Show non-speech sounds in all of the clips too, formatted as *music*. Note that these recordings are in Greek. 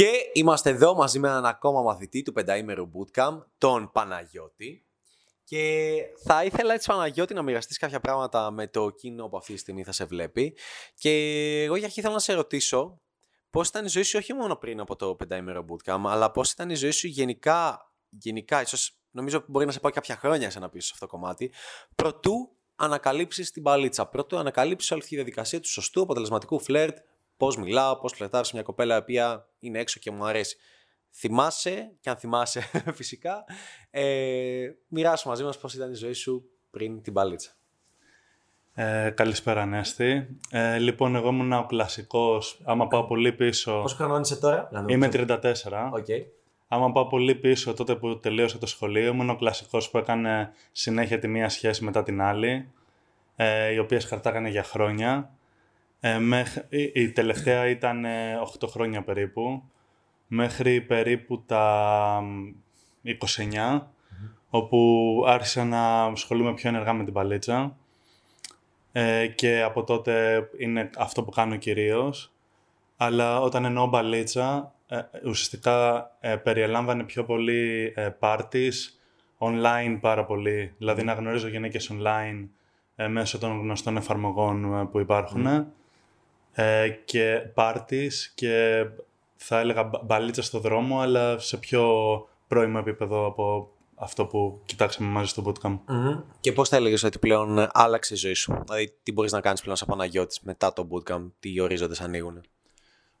Και είμαστε εδώ μαζί με έναν ακόμα μαθητή του πενταήμερου bootcamp, τον Παναγιώτη. Και θα ήθελα έτσι Παναγιώτη να μοιραστείς κάποια πράγματα με το κοινό που αυτή τη στιγμή θα σε βλέπει. Και εγώ για αρχή θέλω να σε ρωτήσω πώς ήταν η ζωή σου όχι μόνο πριν από το πενταήμερο bootcamp, αλλά πώς ήταν η ζωή σου γενικά, γενικά ίσως νομίζω μπορεί να σε πάει κάποια χρόνια σε να πεις σε αυτό το κομμάτι, προτού ανακαλύψεις την παλίτσα, προτού ανακαλύψεις όλη αυτή τη διαδικασία του σωστού αποτελεσματικού φλερτ, πώς μιλάω, πώς φλερτάρω σε μια κοπέλα η οποία είναι έξω και μου αρέσει. Θυμάσαι, και αν θυμάσαι *laughs* φυσικά, ε, μοιράσου μαζί μας πώς ήταν η ζωή σου πριν την παλίτσα. Ε, καλησπέρα Νέστη. Ε, λοιπόν, εγώ ήμουν ο κλασικός, άμα πάω πολύ πίσω... Πόσο χρονών είσαι τώρα; Είμαι 34. Okay. Άμα πάω πολύ πίσω τότε που τελείωσα το σχολείο, ήμουν ο κλασικός που έκανε συνέχεια τη μία σχέση μετά την άλλη, ε, οι οποίες χαρτάγανε για χρόνια. Ε, η, η τελευταία ήταν 8 χρόνια περίπου μέχρι περίπου τα 29, όπου άρχισα να ασχολούμαι πιο ενεργά με την παλίτσα ε, και από τότε είναι αυτό που κάνω κυρίως. Αλλά όταν εννοώ μπαλίτσα, ε, ουσιαστικά ε, περιελάμβανε πιο πολύ ε, parties, online πάρα πολύ. Δηλαδή να γνωρίζω γυναίκες online ε, μέσω των γνωστών εφαρμογών που υπάρχουν. Και parties και θα έλεγα μπαλίτσα στο δρόμο, αλλά σε πιο πρώιμο επίπεδο από αυτό που κοιτάξαμε μαζί στο bootcamp. mm Και πώς θα έλεγες ότι πλέον άλλαξε η ζωή σου, δηλαδή τι μπορείς να κάνεις πλέον σαν Παναγιώτης μετά το bootcamp, τι ορίζοντες ανοίγουν;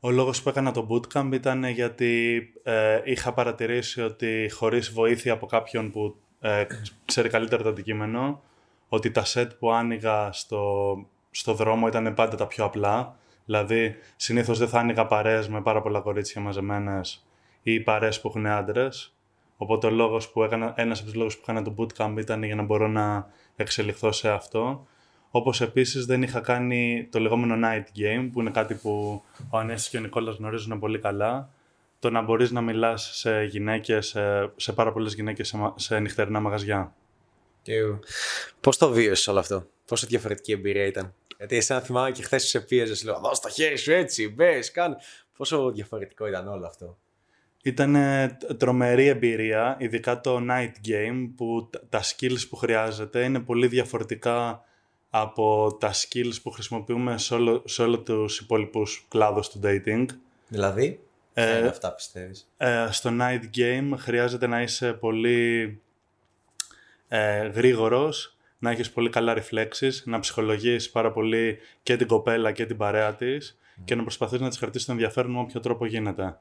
Ο λόγος που έκανα το bootcamp ήταν γιατί ε, είχα παρατηρήσει ότι χωρίς βοήθεια από κάποιον που ε, ξέρει καλύτερα το αντικείμενο, ότι τα set που άνοιγα στο, στο δρόμο ήταν πάντα τα πιο απλά Δηλαδή, συνήθως δεν θα άνοιγα παρέες με πάρα πολλά κορίτσια μαζεμένες ή παρέες που έχουν άντρες. Οπότε ο λόγος που έκανα, ένας από τους λόγους που έκανα το bootcamp ήταν για να μπορώ να εξελιχθώ σε αυτό. Όπως επίσης δεν είχα κάνει το λεγόμενο night game, που είναι κάτι που ο Ανέστης και ο Νικόλας γνωρίζουν πολύ καλά. Το να μπορείς να μιλάς σε γυναίκες, σε, σε πάρα πολλές γυναίκες σε, σε νυχτερινά μαγαζιά. Και πώς το βίωσες όλο αυτό, πόσο διαφορετική εμπειρία ήταν; Γιατί εσένα θυμάμαι και χθες σε πίεζες, λέω Δώσ' το χέρι σου έτσι, μπες, κάνε. Πόσο διαφορετικό ήταν όλο αυτό. Ήταν τρομερή εμπειρία, ειδικά το night game, που τα skills που χρειάζεται είναι πολύ διαφορετικά από τα skills που χρησιμοποιούμε σε όλο, σε όλο τους υπόλοιπους κλάδους του dating. Δηλαδή, ε, είναι αυτά πιστεύεις; Ε, στο night game χρειάζεται να είσαι πολύ ε, γρήγορος, να έχεις πολύ καλά reflexes, να ψυχολογείς πάρα πολύ και την κοπέλα και την παρέα της και να προσπαθείς να της κρατήσεις το ενδιαφέρον με όποιο τρόπο γίνεται.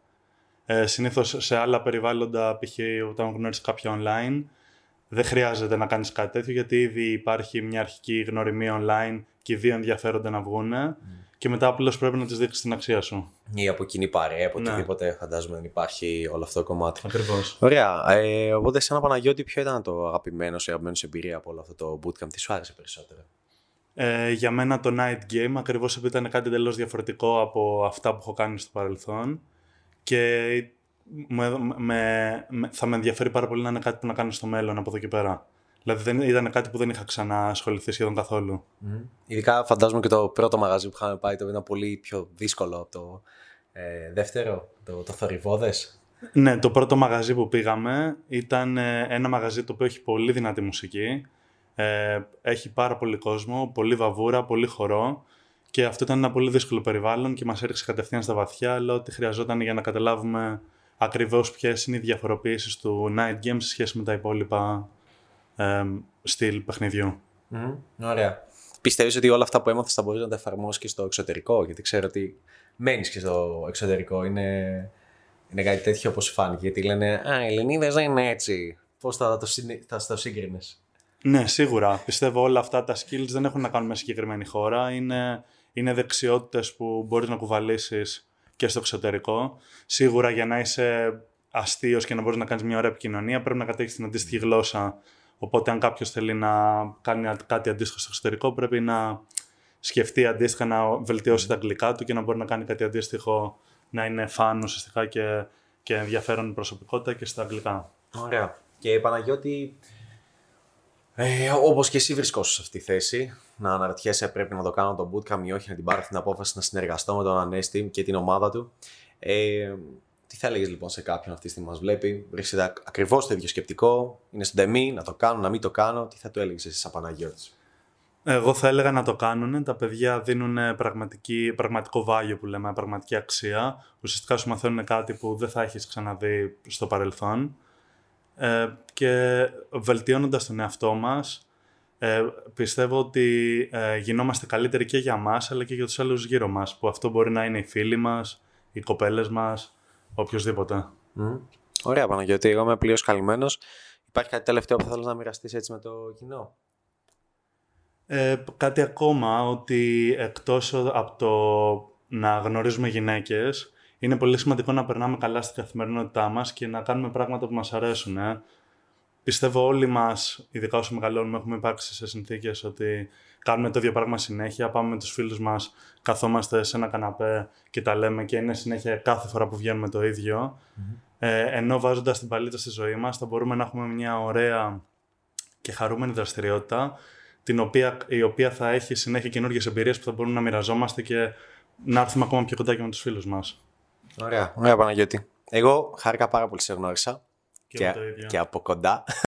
Ε, συνήθως σε άλλα περιβάλλοντα, π.χ. όταν γνώρισε κάποια online, δεν χρειάζεται να κάνεις κάτι τέτοιο γιατί ήδη υπάρχει μια αρχική γνωριμία online και οι δύο ενδιαφέρονται να βγουν και μετά απλώς πρέπει να τη δείξεις την αξία σου. Ή από κοινή παρέα, από ναι. οτιδήποτε φαντάζομαι δεν υπάρχει όλο αυτό το κομμάτι. Ακριβώς. Ωραία. Ε, οπότε, σαν Παναγιώτη, ποιο ήταν το αγαπημένο σου, αγαπημένο εμπειρία από όλο αυτό το bootcamp, τι σου άρεσε περισσότερο; Ε, για μένα το night game ακριβώς επειδή ήταν κάτι εντελώς διαφορετικό από αυτά που έχω κάνει στο παρελθόν και με, με, θα με ενδιαφέρει πάρα πολύ να είναι κάτι που να κάνω στο μέλλον από εδώ και πέρα. Δηλαδή δεν ήταν κάτι που δεν είχα ξανά ασχοληθεί σχεδόν καθόλου. Mm. Ειδικά φαντάζομαι και το πρώτο μαγαζί που είχαμε πάει το ήταν πολύ πιο δύσκολο από το ε, δεύτερο, το, το θορυβόδες. Ναι, το πρώτο μαγαζί που πήγαμε ήταν ε, ένα μαγαζί το οποίο έχει πολύ δυνατή μουσική. Ε, έχει πάρα πολύ κόσμο, πολύ βαβούρα, πολύ χορό. Και αυτό ήταν ένα πολύ δύσκολο περιβάλλον και μας έριξε κατευθείαν στα βαθιά, αλλά ό,τι χρειαζόταν για να καταλάβουμε ακριβώς ποιες είναι οι διαφοροποιήσεις του Night Games σε σχέση με τα υπόλοιπα ε, στυλ παιχνιδιού. Mm, ωραία. Πιστεύεις ότι όλα αυτά που έμαθες θα μπορείς να τα εφαρμόσεις και στο εξωτερικό, γιατί ξέρω ότι μένεις και στο εξωτερικό, είναι, είναι κάτι τέτοιο όπως φάνηκε, γιατί λένε «Α, οι Ελληνίδες δεν είναι έτσι». Πώς θα το, θα το σύγκρινες; Ναι, σίγουρα. Πιστεύω όλα αυτά τα skills δεν έχουν να κάνουν με συγκεκριμένη χώρα. Είναι, είναι δεξιότητες που μπορείς να κουβαλήσεις και στο εξωτερικό. Σίγουρα για να είσαι αστείος και να μπορείς να κάνεις μια ωραία επικοινωνία πρέπει να κατέχεις την αντίστοιχη γλώσσα Οπότε, αν κάποιος θέλει να κάνει κάτι αντίστοιχο στο εξωτερικό, πρέπει να σκεφτεί αντίστοιχα να βελτιώσει τα αγγλικά του και να μπορεί να κάνει κάτι αντίστοιχο να είναι φαν ουσιαστικά και, και ενδιαφέρον προσωπικότητα και στα αγγλικά. Ωραία. Και Παναγιώτη, ε, όπως και εσύ βρισκόσαι σε αυτή τη θέση, να αναρωτιέσαι πρέπει να το κάνω το bootcamp ή όχι, να την πάρω την απόφαση να συνεργαστώ με τον Ανέστη και την ομάδα του. Ε, Τι θα έλεγες λοιπόν σε κάποιον αυτή τη στιγμή μας βλέπει, βρίσκεται ακριβώς το ίδιο σκεπτικό, είναι στην τεμή, να το κάνω, να μην το κάνω; Τι θα του έλεγες εσύ, σαν Παναγιώτης; Εγώ θα έλεγα να το κάνουν. Τα παιδιά δίνουν πραγματική, πραγματικό βάγιο που λέμε, πραγματική αξία. Ουσιαστικά σου μαθαίνουν κάτι που δεν θα έχεις ξαναδεί στο παρελθόν. Ε, και βελτιώνοντας τον εαυτό μας, ε, πιστεύω ότι ε, γινόμαστε καλύτεροι και για μας, αλλά και για τους άλλους γύρω μας, που αυτό μπορεί να είναι οι φίλοι μας, οι κοπέλες μας, οποιοδήποτε. Mm. Ωραία Παναγιώτη, εγώ είμαι πλήρως καλυμμένος. Υπάρχει κάτι τελευταίο που θα θέλεις να μοιραστείς έτσι με το κοινό; Ε, κάτι ακόμα, ότι εκτός από το να γνωρίζουμε γυναίκες, είναι πολύ σημαντικό να περνάμε καλά στην καθημερινότητά μας και να κάνουμε πράγματα που μας αρέσουν. Ε. Πιστεύω όλοι μας, ειδικά όσοι μεγαλώνουμε, έχουμε υπάρξει σε συνθήκες ότι κάνουμε το ίδιο πράγμα συνέχεια, πάμε με τους φίλους μας, καθόμαστε σε ένα καναπέ και τα λέμε και είναι συνέχεια κάθε φορά που βγαίνουμε το ίδιο. Ε, ενώ βάζοντας την παλίτσα στη ζωή μας θα μπορούμε να έχουμε μια ωραία και χαρούμενη δραστηριότητα την οποία, η οποία θα έχει συνέχεια καινούργιες εμπειρίες που θα μπορούμε να μοιραζόμαστε και να έρθουμε ακόμα πιο κοντά και με τους φίλους μας. Ωραία, ωραία Παναγιώτη. Εγώ χάρηκα πάρα πολύ σε γνώρισα και, και, και από κοντά.